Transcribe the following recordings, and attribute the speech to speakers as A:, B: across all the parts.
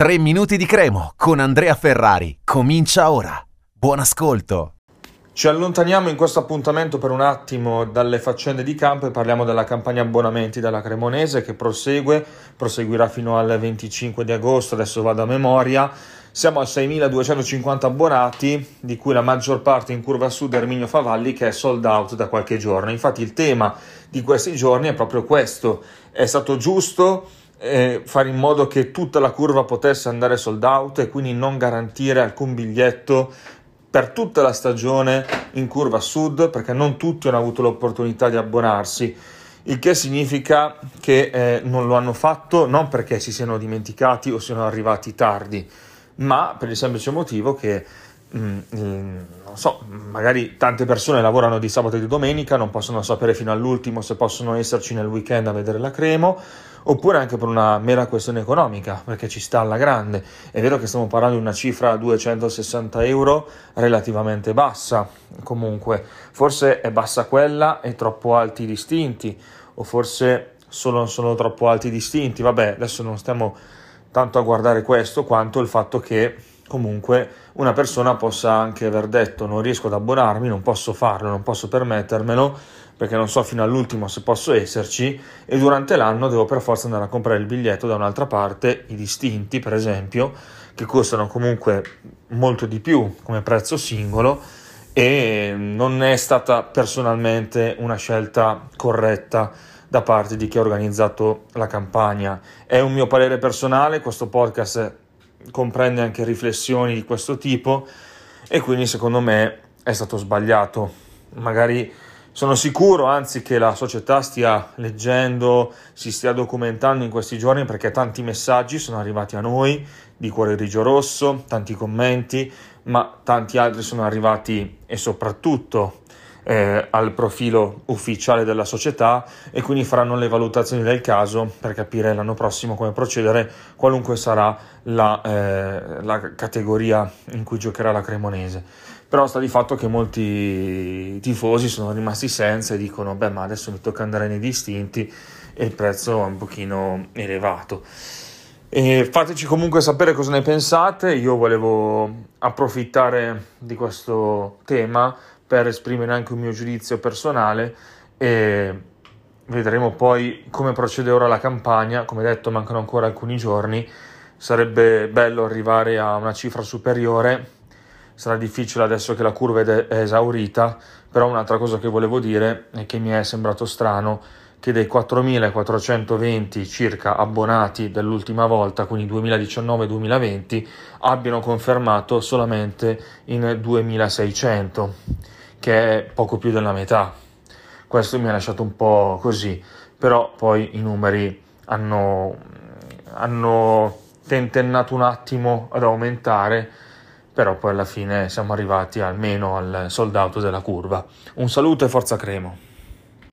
A: 3 minuti di cremo con Andrea Ferrari. Comincia ora. Buon ascolto.
B: Ci allontaniamo in questo appuntamento per un attimo dalle faccende di campo e parliamo della campagna abbonamenti della Cremonese che prosegue, proseguirà fino al 25 di agosto, adesso vado a memoria. Siamo a 6.250 abbonati, di cui la maggior parte in curva sud Erminio Favalli che è sold out da qualche giorno. Infatti il tema di questi giorni è proprio questo. È stato giusto eh, fare in modo che tutta la curva potesse andare sold out e quindi non garantire alcun biglietto per tutta la stagione in curva sud perché non tutti hanno avuto l'opportunità di abbonarsi. Il che significa che eh, non lo hanno fatto non perché si siano dimenticati o siano arrivati tardi ma per il semplice motivo che non so, magari tante persone lavorano di sabato e di domenica, non possono sapere fino all'ultimo se possono esserci nel weekend a vedere la Cremo, oppure anche per una mera questione economica, perché ci sta alla grande. È vero che stiamo parlando di una cifra a 260 euro relativamente bassa, comunque, forse è bassa quella e troppo alti i distinti, o forse sono, sono troppo alti i distinti. Vabbè, adesso non stiamo tanto a guardare questo quanto il fatto che comunque una persona possa anche aver detto non riesco ad abbonarmi, non posso farlo, non posso permettermelo perché non so fino all'ultimo se posso esserci e durante l'anno devo per forza andare a comprare il biglietto da un'altra parte, i distinti per esempio, che costano comunque molto di più come prezzo singolo e non è stata personalmente una scelta corretta da parte di chi ha organizzato la campagna. È un mio parere personale, questo podcast comprende anche riflessioni di questo tipo e quindi secondo me è stato sbagliato. Magari sono sicuro anzi che la società stia leggendo, si stia documentando in questi giorni perché tanti messaggi sono arrivati a noi di Cuore Grigio Rosso, tanti commenti, ma tanti altri sono arrivati e soprattutto eh, al profilo ufficiale della società e quindi faranno le valutazioni del caso per capire l'anno prossimo come procedere, qualunque sarà la, eh, la categoria in cui giocherà la Cremonese. Però sta di fatto che molti tifosi sono rimasti senza e dicono: Beh, ma adesso mi tocca andare nei distinti e il prezzo è un pochino elevato. E fateci comunque sapere cosa ne pensate. Io volevo approfittare di questo tema per esprimere anche un mio giudizio personale e vedremo poi come procede ora la campagna. Come detto, mancano ancora alcuni giorni. Sarebbe bello arrivare a una cifra superiore. Sarà difficile adesso che la curva è esaurita, però un'altra cosa che volevo dire è che mi è sembrato strano che dei 4.420 circa abbonati dell'ultima volta, quindi 2019-2020, abbiano confermato solamente in 2.600 che è poco più della metà. Questo mi ha lasciato un po' così, però poi i numeri hanno, hanno tentennato un attimo ad aumentare, però poi alla fine siamo arrivati almeno al soldato della curva. Un saluto e forza Cremo.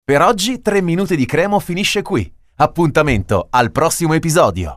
A: Per oggi 3 minuti di Cremo finisce qui. Appuntamento al prossimo episodio.